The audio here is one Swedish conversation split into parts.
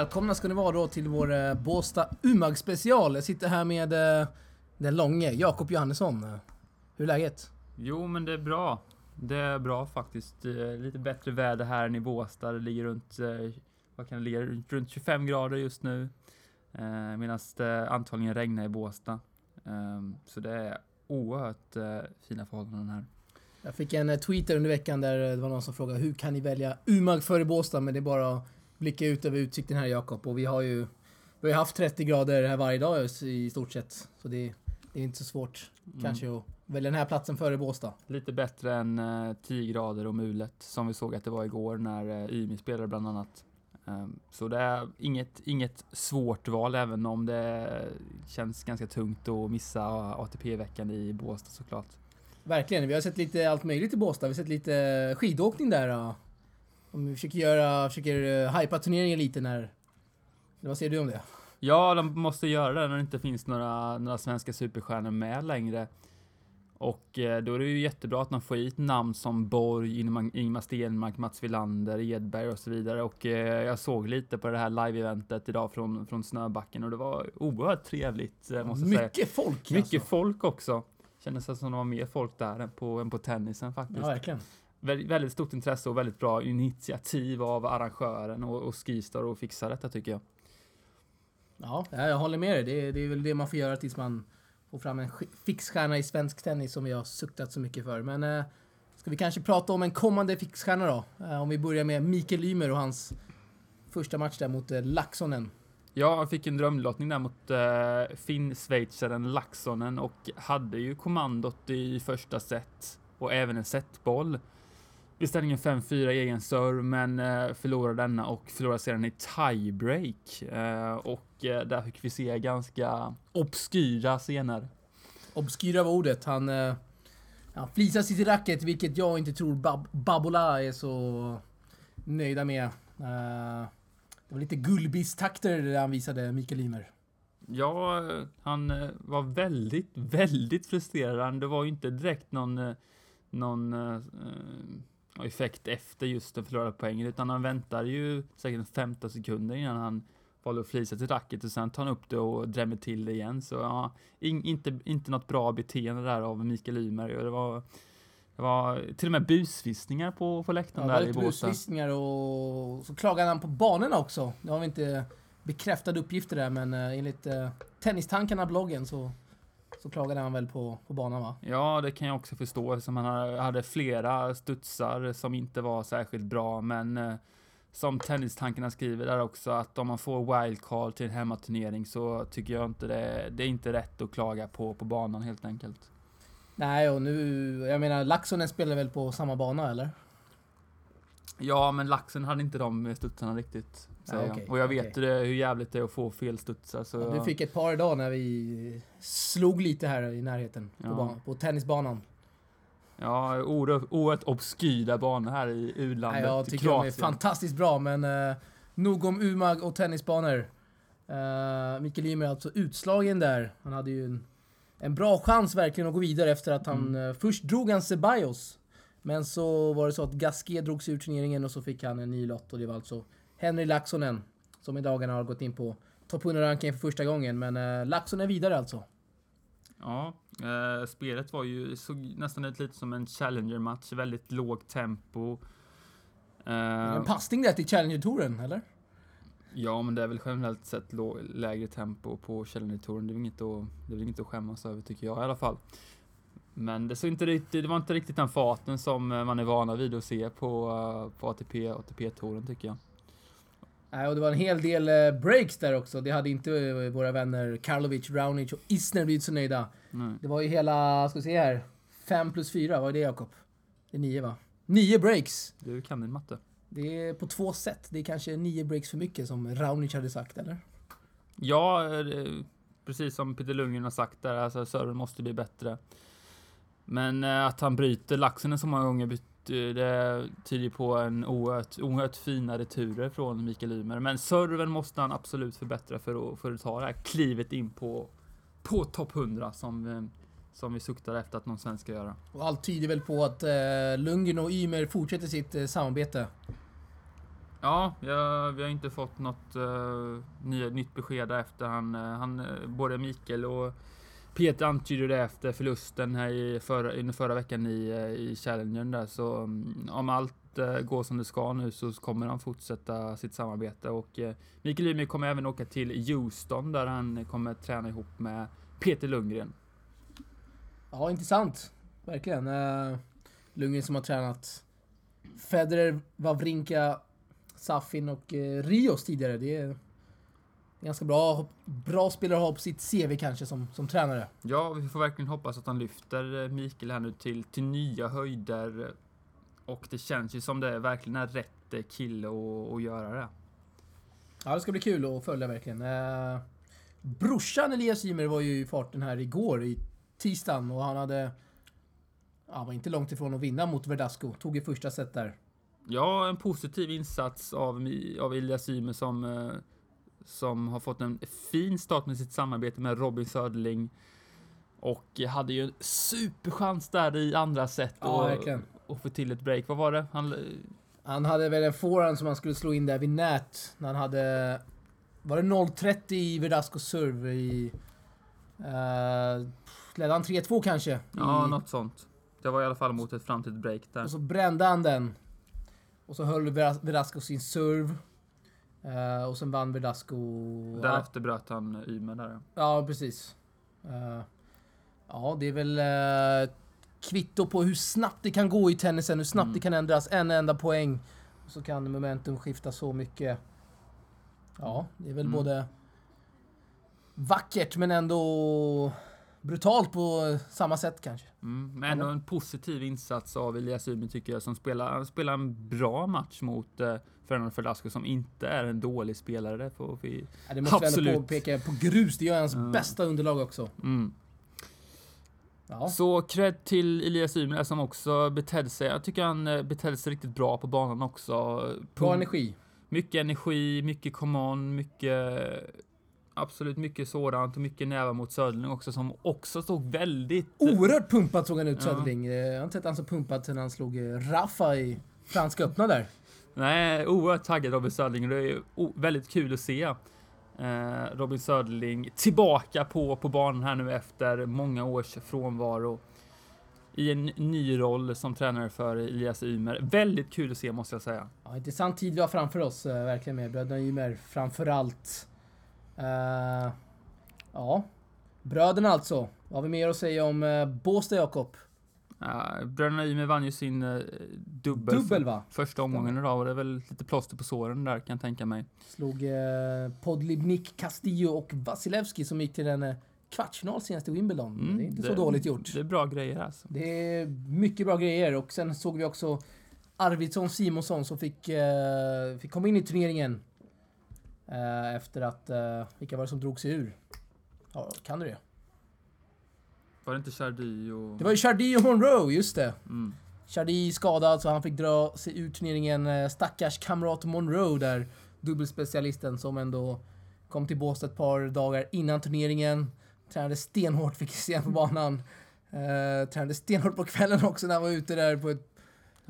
Välkomna ska ni vara då till vår eh, Båstad Umag special. Jag sitter här med eh, den långe Jakob Johannesson. Hur är läget? Jo, men det är bra. Det är bra faktiskt. Eh, Lite bättre väder här än i Båstad. Det ligger runt, eh, vad kan det ligga, runt 25 grader just nu. Medan det antagligen regnar i Båstad. Ehm, Så det är oerhört fina förhållanden här. Jag fick en tweet under veckan där det var någon som frågade hur kan ni välja Umag före Båstad? Men det är bara att blicka ut över utsikten här Jakob. Och vi har ju vi har haft 30 grader här varje dag i stort sett. Så det, det är inte så svårt Mm. kanske att välja den här platsen före Båstad. Lite bättre än eh, 10 grader och mulet som vi såg att det var igår när eh, Ymi spelade bland annat. Ehm, Så det är inget, inget svårt val även om det känns ganska tungt att missa ATP-veckan i Båstad såklart. Verkligen, vi har sett lite allt möjligt i Båstad. Vi har sett lite skidåkning där. Om vi försöker göra, försöker uh, hypa turneringen lite när... Vad säger du om det? Ja, de måste göra det när det inte finns några, några svenska superstjärnor med längre. Och eh, då är det ju jättebra att man får hit namn som Borg, Ingmar Stenmark, Mats Wilander, Edberg och så vidare. Och eh, jag såg lite på det här live-eventet idag från, från Snöbacken och det var oerhört trevligt, eh, måste jag säga. Mycket folk Mycket alltså. folk också. Kändes som det var mer folk där än på, än på tennisen faktiskt. Ja, verkligen. Vä- väldigt stort intresse och väldigt bra initiativ av arrangören och, och Skistar att fixa detta tycker jag. Ja, ja, jag håller med dig. Det, är- det är väl det man får göra tills man får fram en fixstjärna i svensk tennis som vi har suktat så mycket för. Men eh, ska vi kanske prata om en kommande fixstjärna då? Eh, om vi börjar med Mikael Ymer och hans första match där mot eh, Laxonen. Ja, han fick en drömlottning där mot uh, finn-schweizaren Laxonen och hade ju kommandot i första set och även en setboll. Vid ställningen 5-4 i egen serve, men uh, förlorade denna och förlorade sedan i tiebreak. Uh, och uh, där fick vi se ganska obskyra scener. Obskyra var ordet. Han, eh, han flisar sitt racket, vilket jag inte tror Bab Babola är så nöjda med. Eh, det var lite gullbiss-takter där han visade Mikael Ymer. Ja, eh, han eh, var väldigt, väldigt frustrerad. Det var ju inte direkt någon, eh, någon eh, eh, effekt efter just den förlorade poängen, utan han väntade ju säkert 15 sekunder innan han valde att flisa till racket och sen tar han upp det och drämmer till det igen. Så ja, in, inte, inte något bra beteende där av Mikael Ymer. Och Det var, det var till och med busvissningar på, på Ja, läktaren det var där i Båstad. busvissningar och så klagade han på banorna också. Det har vi inte bekräftade uppgifter där, men eh, enligt uh, Tennistankarna-bloggen så, så klagade han väl på, på banan va? Ja, det kan jag också förstå eftersom han hade flera studsar som inte var särskilt bra, men eh, som Tennistankarna skriver där också att om man får wildcard till en hemmaturnering så tycker jag inte det, det är inte rätt att klaga på på banan helt enkelt. Nej, och nu... Jag menar, Laxonen spelar väl på samma bana, eller? Ja, men laxen hade inte de studsarna riktigt. Säger Ja, okej, jag. Och jag vet det, hur jävligt det är att få fel studsar. Så Ja, du fick ett par idag när vi slog lite här i närheten på, Ja. ban- på tennisbanan. Ja, oerhört, obskyra banor här i u-landet jag tycker de är fantastiskt bra, men uh, nog om Umag och tennisbanor. Uh, Mikael Ymer är alltså utslagen där. Han hade ju en, en bra chans verkligen att gå vidare efter att han... Mm. eh, först drog han Ceballos. Men så var det så att Gasquet drog sig ur turneringen och så fick han en ny lott och det var alltså Henry Laxonen som i dagarna har gått in på topp 100-rankingen för första gången. Men Laxonen är vidare alltså. Ja, eh, spelet var ju såg nästan ut lite som en Challenger-match, väldigt lågt tempo. Eh, En passning där till Challenger-touren, eller? ja, men det är väl generellt sett lägre tempo på Challenger-touren. Det är väl inget att, det är väl inget att skämmas över tycker jag i alla fall. Men det, såg inte riktigt, det var inte riktigt den farten som eh, man är vana vid att se på, eh, på ATP, ATP-touren tycker jag. Nej, och det var en hel del eh, breaks där också. Det hade inte våra vänner Karlovic, Raonic och Isner blivit så nöjda. Nej. Det var ju hela, ska vi se här, 5 plus 4, vad är det Jakob? Det är 9 va? 9 breaks! Du kan din matte. Det är på två set. Det är kanske 9 breaks för mycket som Raonic hade sagt, eller? Ja, precis som Peter Lundgren har sagt där, alltså servern måste bli bättre. Men eh, att han bryter laxen så många gånger bet- det tyder på en oerhört, oerhört fina returer från Mikael Ymer. Men serven måste han absolut förbättra för att, för att ta det här klivet in på, på topp 100 som, eh, som vi suktar efter att någon svensk ska göra. Och allt tyder väl på att eh, Lundgren och Ymer fortsätter sitt eh, samarbete. Ja, ja, vi har inte fått något uh, ny, nytt besked efter han, han både Mikael och Peter antydde det efter förlusten här i förra, under förra veckan i, eh, i Challengern där, så mm, om allt eh, går som det ska nu så kommer han fortsätta sitt samarbete och eh, Mikael Ymer kommer även åka till Houston där han kommer träna ihop med Peter Lundgren. Ja, intressant. Verkligen. Lundgren som har tränat Federer, Wawrinka, Safin och Rios tidigare. Det är ganska bra, bra spelare att ha på sitt CV kanske som, som tränare. Ja, vi får verkligen hoppas att han lyfter eh, Mikael här nu till, till nya höjder. Och det känns ju som det verkligen är rätt eh, kille att, att göra det. Ja, det ska bli kul att följa verkligen. Eh, brorsan Elias Ymer var ju i farten här igår i tisdagen och han hade... Ja, var inte långt ifrån att vinna mot Verdasco. Tog i första set där. Ja, en positiv insats av, av Elias Ymer som, eh, som har fått en fin start med sitt samarbete med Robin Söderling. Och hade ju en superchans där i andra set ja, och, och få till ett break. Vad var det? Han, han hade väl en forehand som han skulle slå in där vid nät. När han hade... Var det 0.30 i Verdascos serve i... Uh, ledde han 3-2 kanske? Ja, något sånt. Det var i alla fall mot ett framtidigt break där. Och så brände han den. Och så höll Verdasco sin serve. Uh, och sen vann Verdasco... Därefter bröt han Ymer där. Ja, precis. Uh, ja, det är väl uh, kvitto på hur snabbt det kan gå i tennisen, hur snabbt mm. det kan ändras. En enda poäng. Och så kan momentum skifta så mycket. Ja, det är väl mm. både vackert men ändå brutalt på samma sätt kanske. Mm, men ändå en positiv insats av Elias Ymer tycker jag som spelar, spelar en bra match mot eh, Fernando Verdasco som inte är en dålig spelare. Det får vi ja, Det måste absolut. vi ändå påpeka. På grus, det gör hans mm. bästa underlag också. Mm. Ja. Så cred till Elias Ymer som också betedde sig. Jag tycker han eh, betedde sig riktigt bra på banan också. Bra energi. Mycket energi, mycket come on, mycket absolut mycket sådant och mycket nära mot Söderling också som också stod väldigt... Oerhört pumpad såg han ut Söderling. Ja. Jag har inte sett han så pumpad sen han slog eh, Rafa i Franska öppna där. Nej, oerhört taggad Robin Söderling det är väldigt kul att se. Eh, Robin Söderling tillbaka på, på banan här nu efter många års frånvaro i en ny roll som tränare för Elias Ymer. Väldigt kul att se måste jag säga. Ja, intressant tid vi har framför oss, eh, verkligen med bröderna Ymer framför allt. Uh, eh, ja, bröderna alltså. Vad har vi mer att säga om uh, Båstad, Jakob? Uh, bröderna Ymer vann ju sin uh, dubbel, dubbel va? första omgången idag och det är väl lite plåster på såren där kan jag tänka mig. Slog uh, Podlibnik, Castillo och Vasilevski som gick till en uh, kvartsfinal senast i Wimbledon. Mm, det är inte det, så dåligt gjort. Det är bra grejer alltså. Det är mycket bra grejer och sen såg vi också Arvidsson Simonsson som fick, uh, fick komma in i turneringen Eh, efter att, eh, vilka var det som drog sig ur? Ja, kan du det? Var det inte Chardy och... Det var ju Chardy och Monroe, just det. Mm. Chardy skadad så han fick dra sig ur turneringen. Eh, stackars kamrat Monroe där, dubbelspecialisten som ändå kom till Båstad ett par dagar innan turneringen. Tränade stenhårt, fick se på banan. Uh, tränade stenhårt på kvällen också när han var ute där på ett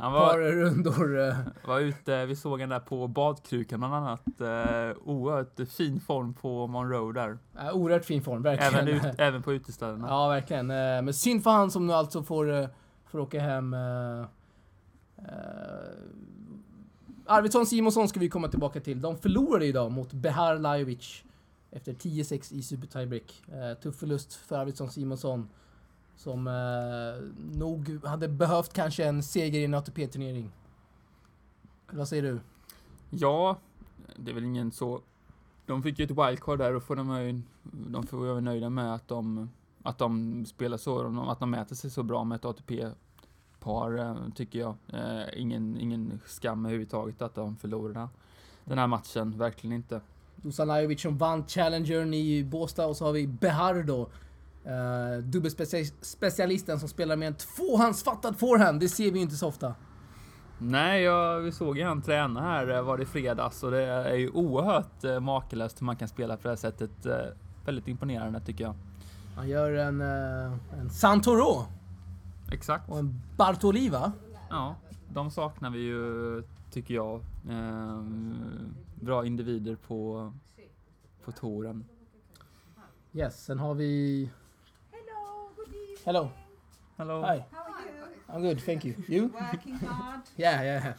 han var, par rundor. Eh. var ute, vi såg han där på badkrukan bland annat. Uh, oerhört fin form på Monroe där. Uh, oerhört fin form, verkligen. Även, ut, även på utestäderna. Ja, verkligen. Uh, men synd för han som nu alltså får, uh, får åka hem. Arvidsson Simonsson ska vi komma tillbaka till. De förlorade idag mot Behar Lajovic efter 10-6 i super tiebreak. tuff förlust för Arvidsson Simonsson. Som eh, nog hade behövt kanske en seger i en ATP-turnering. Vad säger du? Ja, det är väl ingen så... De fick ju ett wildcard där och får de, ju, de får vara nöjda med att de, att de spelar så, att de mäter sig så bra med ett ATP-par, eh, tycker jag. Eh, ingen, ingen skam överhuvudtaget att de förlorade den här matchen, verkligen inte. Dusan Lajovic som vann Challengern i Båstad och så har vi Behar då Uh, dubbelspecialisten som spelar med en tvåhandsfattad forehand, det ser vi inte så ofta. Nej, jag, vi såg ju han träna här, eh, var det fredags, och det är ju oerhört uh, makalöst hur man kan spela på det här sättet. Väldigt imponerande tycker jag. Han gör en, en Santoro. Exakt. Och en Bartoli va? Ja, de saknar vi ju tycker jag. Eh, bra individer på, på touren. Yes, sen har vi... Hello. Hello. Hi. How are you? I'm good, thank you. You? Working hard. Yeah, yeah, yeah.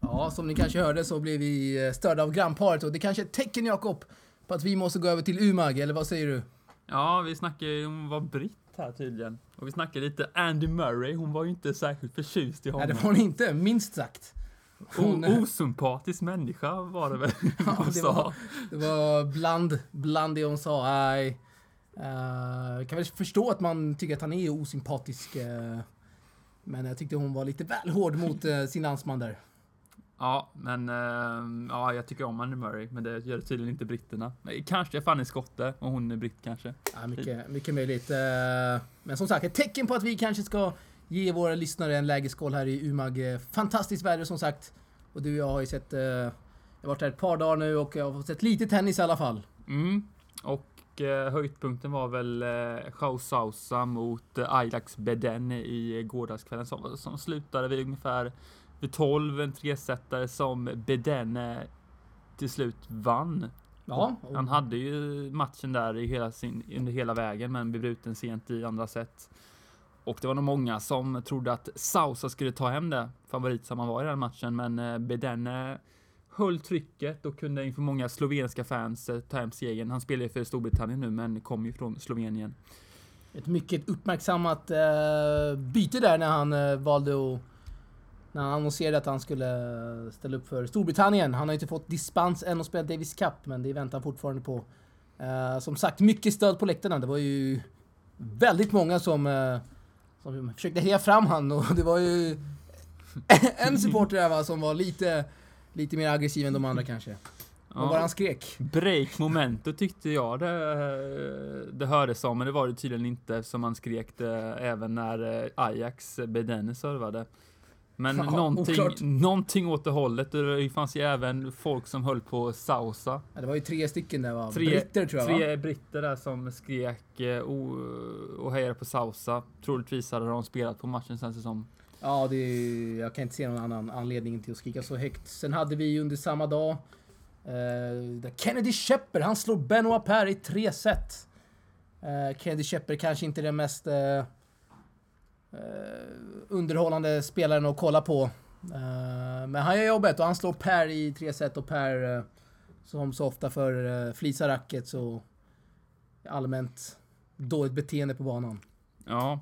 Ja, som ni kanske hörde så blev vi eh, störda av grannparet och det kanske är ett tecken Jakob på att vi måste gå över till Umag, eller vad säger du? Ja, vi snackade ju om var britt här tydligen. Och vi snackade lite Andy Murray, hon var ju inte särskilt förtjust i Nej, honom. det var hon inte, minst sagt. Hon, O- osympatisk människa var det väl Ja, hon det sa. var- det var bland, bland det hon sa. Nej. Uh, kan väl förstå att man tycker att han är osympatisk. eh, men jag tyckte hon var lite väl hård mot uh, sin landsman där. Ja, men ja, jag tycker om Andy Murray, men det gör tydligen inte britterna. Kanske är Fanny skotte och hon är britt kanske. Ja, mycket, mycket möjligt. Men som sagt, ett tecken på att vi kanske ska ge våra lyssnare en lägerskål här i Umag. Fantastiskt väder som sagt. Och du och jag har ju sett... Jag har varit där ett par dagar nu och jag har fått sett lite tennis i alla fall. Mm. Och höjdpunkten var väl eh, Chao Sausa mot eh, Ajax Beden i gårdagskvällen som, som slutade vid ungefär vid 12, en tresetare som Beden eh, till slut vann. Ja, Och Han hade ju matchen där i hela sin, under hela vägen men blev bruten sent i andra set. Och det var nog många som trodde att Sausa skulle ta hem det, favorit som han var i den matchen, men eh, Bedene höll trycket och kunde inför många slovenska fans eh, ta hem segern. Han spelar ju för Storbritannien nu, men kom ju från Slovenien. Ett mycket uppmärksammat eh, byte där när han eh, valde att... När han annonserade att han skulle eh, ställa upp för Storbritannien. Han har inte fått dispens än att spela Davis Cup, men det väntar han fortfarande på. Eh, som sagt, mycket stöd på läktarna. Det var ju väldigt många som, eh, som försökte heja fram han och det var ju en supporter där va, som var lite, lite mer aggressiv än de andra kanske. Var det han skrek? Break-momentet tyckte jag det, eh, det hördes som, men det var det tydligen inte som man skrek det även när eh, Ajax Bedene servade. Men Ja, någonting, oklart. någonting åt det hållet. Det fanns ju även folk som höll på Sausa. Ja, det var ju tre stycken där va? Tre- Britter tror jag va? Tre britter där som skrek eh, och, och hejade på Sausa. Troligtvis hade de spelat på matchen det som. Ja, det är, jag kan inte se någon annan anledning till att skrika så högt. Sen hade vi under samma dag eh, Kennedy Shepper, han slår Benoit Per i tre set. Eh, Kennedy Shepper kanske inte den mest eh, eh, underhållande spelaren att kolla på. Eh, men han gör jobbet och han slår Per i tre set och Per, eh, som så ofta för uh, flisar racket så allmänt dåligt beteende på banan. Ja,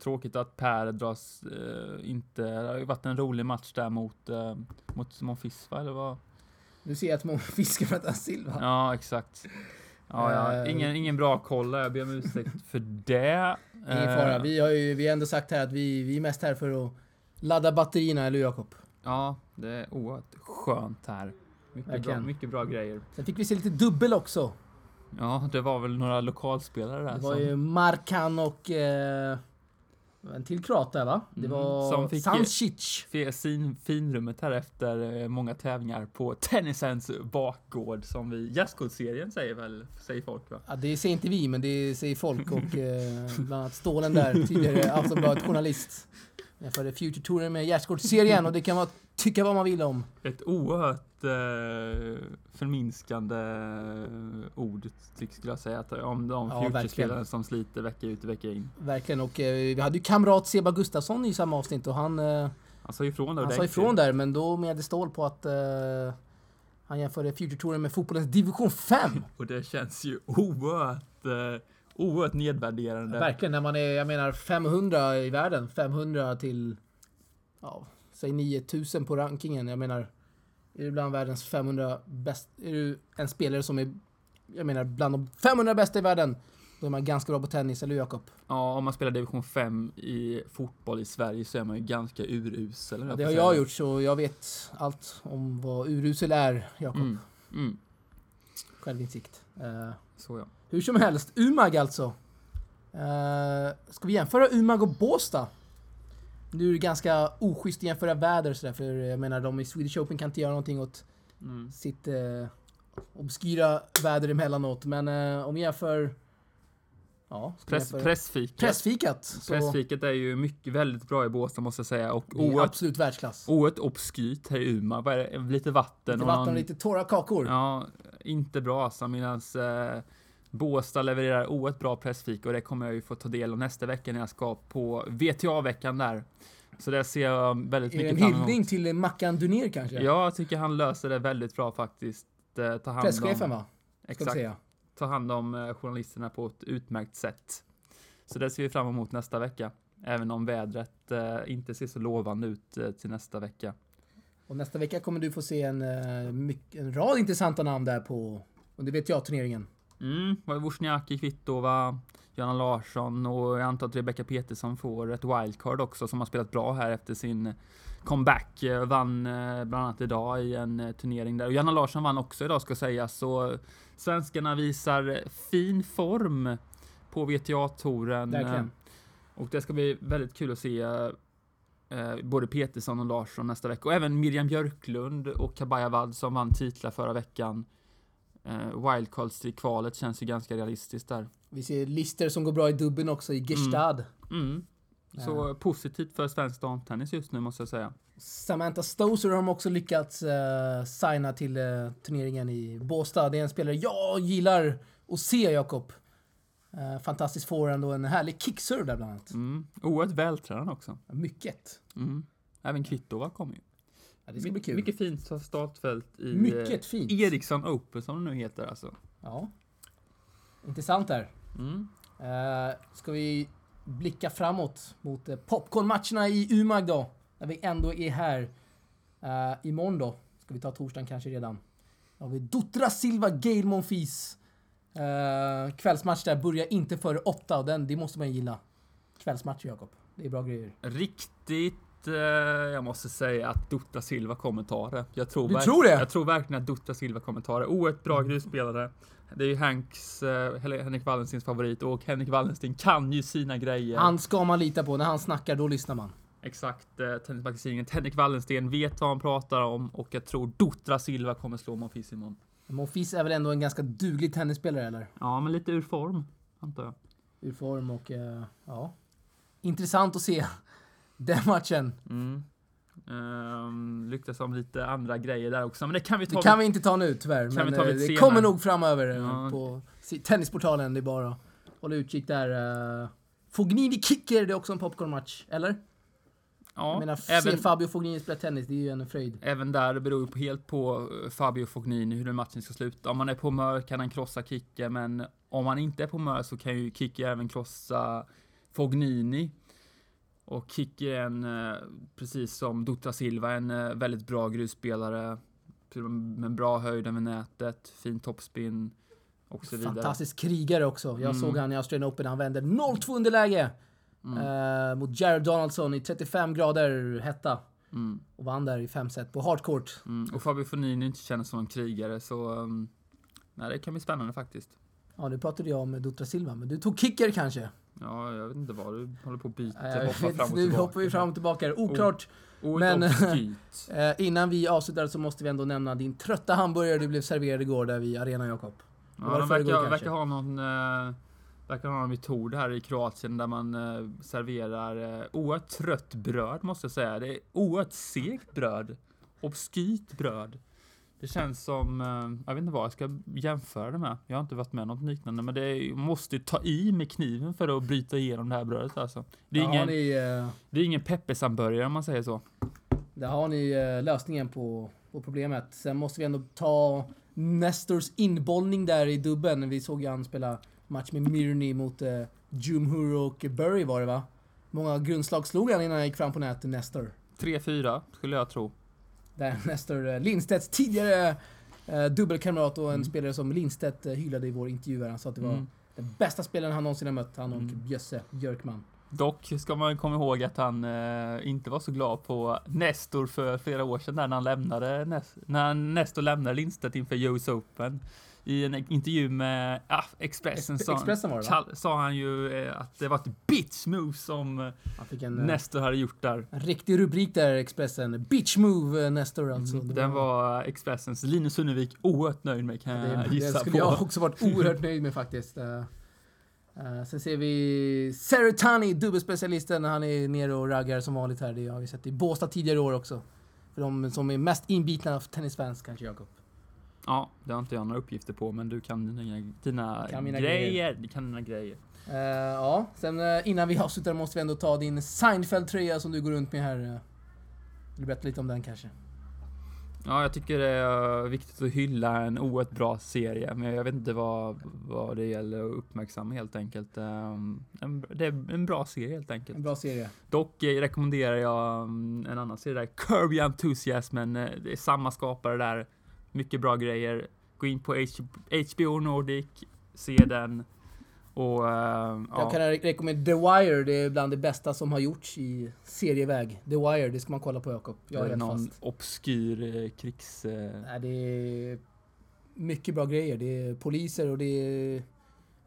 tråkigt att Per dras eh, inte. Det har ju varit en rolig match där mot, eh, mot Simon Fisva eller vad? Nu ser jag att många fiskar för att han Silva. Ja, exakt. Ja, ja. Eh, Ingen, ingen bra koll. Jag ber om ursäkt för det. Ingen Eh, fara. Vi har ju vi har ändå sagt här att vi, vi är mest här för att ladda batterierna, eller Jakob? Ja, det är oerhört skönt här. Mycket bra, mycket bra grejer. Sen fick vi se lite dubbel också. Ja, det var väl några lokalspelare där Det var som... ju Markan och eh, en till kroat där va? Det Mm, var fick- Sancic. Sin finrummet här efter eh, många tävlingar på tennisens bakgård som vi gästgodserien säger väl, säger folk va? Ja, det säger inte vi, men det säger folk och eh, bland annat Stålen där, tidigare Aftonbladet journalist. Jämförde Future Touren med Gärdsgårdsserien och det kan man tycka vad man vill om. Ett oerhört eh, förminskande eh, ord, skulle jag säga, att, om de Ja, future-spelare som sliter vecka ut och vecka in. Verkligen. Och eh, vi hade ju kamrat Seba Gustafsson i samma avsnitt och han eh, Han sa ifrån där Han sa ifrån där, men då med stål på att eh, han jämförde Future Touren med fotbollens division 5. Och det känns ju oerhört, eh, oerhört nedvärderande. Verkligen, när man är, jag menar 500 i världen. 500 till, ja, säg 9000 på rankingen. Jag menar, är du bland världens 500 bäst, är du en spelare som är, jag menar bland de 500 bästa i världen, då är man ganska bra på tennis, eller Jakob? Ja, om man spelar division 5 i fotboll i Sverige så är man ju ganska urusel. höll Det har jag gjort, så jag vet allt om vad urusel är, Jakob. Mm. Mm. Självinsikt. Eh, Så ja. Hur som helst, Umag alltså. Uh, ska vi jämföra Umag och Båstad? Nu är det ganska oschysst att jämföra väder och sådär, för jag menar de i Swedish Open kan inte göra någonting åt Mm. sitt uh, obskyra väder emellanåt. Men uh, om vi jämför Ja, Press, jag få- pressfiket. Pressfikat. Så Pressfiket är ju mycket, väldigt bra i Båstad måste jag säga. Och oerhört, absolut världsklass. oerhört obskyrt här i Umeå. Lite vatten Lite och vatten och någon- lite torra kakor. Ja, inte bra alltså. Medan eh, Båstad levererar oerhört bra pressfika och det kommer jag ju få ta del av nästa vecka när jag ska på VTA-veckan där. Så det ser jag väldigt Är en mycket fram emot. hyllning till Mackan Dunér kanske? Ja, jag tycker han löser det väldigt bra faktiskt. Ta hand Presschefen om, va? Ska Exakt. säga. ta hand om eh, journalisterna på ett utmärkt sätt. Så det ser vi fram emot nästa vecka. Även om vädret eh, inte ser så lovande ut eh, till nästa vecka. Och nästa vecka kommer du få se en, en rad intressanta namn där på under VTA-turneringen. Mm, var Wozniacki, Kvittova, Johanna Larsson och jag antar att Rebecca Petersson får ett wildcard också som har spelat bra här efter sin comeback. Eh, Vann eh, bland annat idag i en eh, turnering där. Och Johanna Larsson vann också idag ska sägas. Så svenskarna visar fin form på VTA-touren. Verkligen. Och det ska bli väldigt kul att se både Petersson och Larsson nästa vecka. Och även Miriam Björklund och Kabaya Wad som vann titlar förra veckan. Eh, Wildcards i kvalet känns ju ganska realistiskt där. Vi ser lister som går bra i dubben också i Gestad. Mm. Så positivt för svensk damtennis just nu måste jag säga. Samantha Stoser har de också lyckats uh, signa till eh, turneringen i Båstad. Det är en spelare jag gillar att se, Jakob. Uh, fantastisk forehand och en härlig kickserve där bland annat. Mm. Oerhört vältränad också. Mycket. Mm. Även Kvittova kommer ju. Ja, det ska bli kul. Mycket fint startfält i Mycket eh, fint. Ericsson Open som det nu heter alltså. Ja. Intressant där. Mm. Uh, ska vi blicka framåt mot uh, popcornmatcherna i Umeå då? När vi ändå är här. Uh, imorgon då. Ska vi ta torsdagen kanske redan. Då har vi Dutra Silva, Gail Monfils. Uh, kvällsmatch där börjar inte före åtta och den, det måste man gilla. Kvällsmatcher Jakob. Det är bra grejer. Riktigt, eh, jag måste säga att Dutta Silva kommer ta det. Jag tror, Du tror det? Jag tror verkligen att Dutta Silva kommer ta det. Oerhört bra grusspelare. Det är ju Hanks, eh, Henrik Wallenstens favorit och Henrik Wallensten kan ju sina grejer. Han ska man lita på. När han snackar, då lyssnar man. Exakt, eh, Tennismagasinet. Henrik Wallensten vet vad han pratar om och jag tror Dutra Silva kommer slå Monfils imorgon. Monfils är väl ändå en ganska duglig tennisspelare, eller? Ja, men lite ur form, antar jag. Ur form och, eh, ja. Intressant att se den matchen. Mm. Um, lyktas om lite andra grejer där också, men det kan vi ta Det kan vi inte ta nu tyvärr, Kan men vi ta eh, det senare. kommer nog framöver eh, Ja. på Tennisportalen. Det är bara att hålla utkik där. eh. Fognini kicker, det är också en popcornmatch, eller? Ja, Jag menar, se även, Fabio Fognini spela tennis, det är ju en fröjd. även där beror ju på- helt på Fabio Fognini hur den matchen ska sluta. Om man är på humör kan han krossa Kicke, men om man inte är på humör så kan ju Kicke även krossa Fognini. Och Kicke är en, eh, precis som Dutra Silva, en eh, väldigt bra grusspelare. Med bra höjd över nätet, fin topspin och så vidare. Fantastisk krigare också. Jag Mm. såg han i Australian Open, han vände 0-2 underläge. Mm. eh, mot Jared Donaldson i 35 grader hetta. Mm. Och vann där i fem set på hardcourt. Mm. Och Fabio Fognini inte känns som en krigare, så um, nej, det kan bli spännande faktiskt. Ja, nu pratade jag om Dutra Silva, men du tog kicker kanske? Ja, jag vet inte vad du håller på att byta, Eh, hoppa vet, fram och nu tillbaka. hoppar vi fram och tillbaka. här. Oklart. Oerhört men-. Eh, innan vi avslutar så måste vi ändå nämna din trötta hamburgare du blev serverad igår där vid Arena Jakob. Ja, de verkar, verkar ha någon eh, verkar ha någon metod här i Kroatien där man eh, serverar eh, oerhört trött bröd måste jag säga. Det är oerhört segt bröd. Obskyrt bröd. Det känns som, eh, jag vet inte vad jag ska jämföra det med. Jag har inte varit med något liknande, men det är, måste ta i med kniven för att bryta igenom det här brödet alltså. Det är Där ingen, ni, eh, det är ingen peppershamburgare om man säger så. där har ni eh, lösningen på, på problemet. Sen måste vi ändå ta Nestors inbollning där i dubben. Vi såg ju han spela match med Mirny mot eh, Jumhur och Burry var det va? Många grundslag slog han innan han gick fram på nätet, Nestor. 3-4 skulle jag tro. Där Nestor eh, Lindstedts tidigare eh, dubbelkamrat och en Mm. spelare som Lindstedt eh, hyllade i vår intervju här. Han sa att det var Mm. den bästa spelaren han någonsin har mött, han och Mm. Bjösse Björkman. Dock ska man komma ihåg att han eh, inte var så glad på Nestor för flera år sedan när han lämnade när Nestor lämnade Lindstedt inför US Open. I en intervju med ah, Expressen, Ex- sa, Expressen var det, va? sa han ju eh, att det var ett bitch move som eh, en, eh, Nestor hade gjort där. en riktig rubrik där, Expressen. Bitch move, Nestor alltså. Mm, Det Den var Expressens Linus Sunnevik oerhört nöjd med kan det, jag det gissa skulle på. jag också varit oerhört nöjd med faktiskt. Eh, sen ser vi Seretani, dubbelspecialisten. Han är nere och raggar som vanligt här. Det har vi sett i Båstad tidigare år också. För de som är mest inbitna av tennisfans kanske, Jakob. Ja, det har inte jag några uppgifter på, men du kan dina, dina Kan grejer. grejer. Du kan dina grejer. Eh, ja, sen eh, innan vi avslutar måste vi ändå ta din Seinfeld-tröja som du går runt med här. Uh, vill du berätta lite om den kanske? Ja, jag tycker det är viktigt att hylla en oerhört bra serie, men jag vet inte vad, vad det gäller att uppmärksamma helt enkelt. En, det är en bra serie helt enkelt. En bra serie. Dock eh, rekommenderar jag mm, en annan serie där, Kirby Enthusiasmen. Eh, Det är samma skapare där. Mycket bra grejer. Gå in på HBO Nordic, se den. Och eh, Jag kan re- rekommendera The Wire, det är bland det bästa som har gjorts i serieväg. The Wire, det ska man kolla på Jakob. Jag är det är någon fast. obskyr eh, krigs... eh, Nej, det är mycket bra grejer. Det är poliser och det är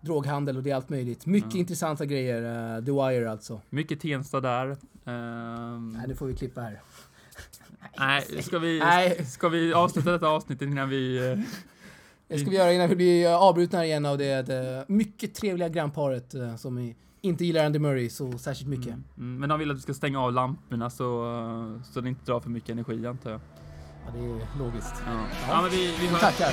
droghandel och det är allt möjligt. Mycket Ja. intressanta grejer. eh, The Wire alltså. Mycket Tensta där. Ehm, Nej, nu får vi klippa här. Nej, ska vi, Nej. ska vi avsluta detta avsnittet innan vi... eh, Det ska vi göra innan vi blir eh, avbrutna igen av det, det mycket trevliga grannparet eh, som inte gillar Andy Murray så särskilt mycket. Mm, mm, men de vill att du ska stänga av lamporna så, eh, så det inte drar för mycket energi antar jag. Ja, det är logiskt. Ja, ja men vi, vi hörs. Tackar.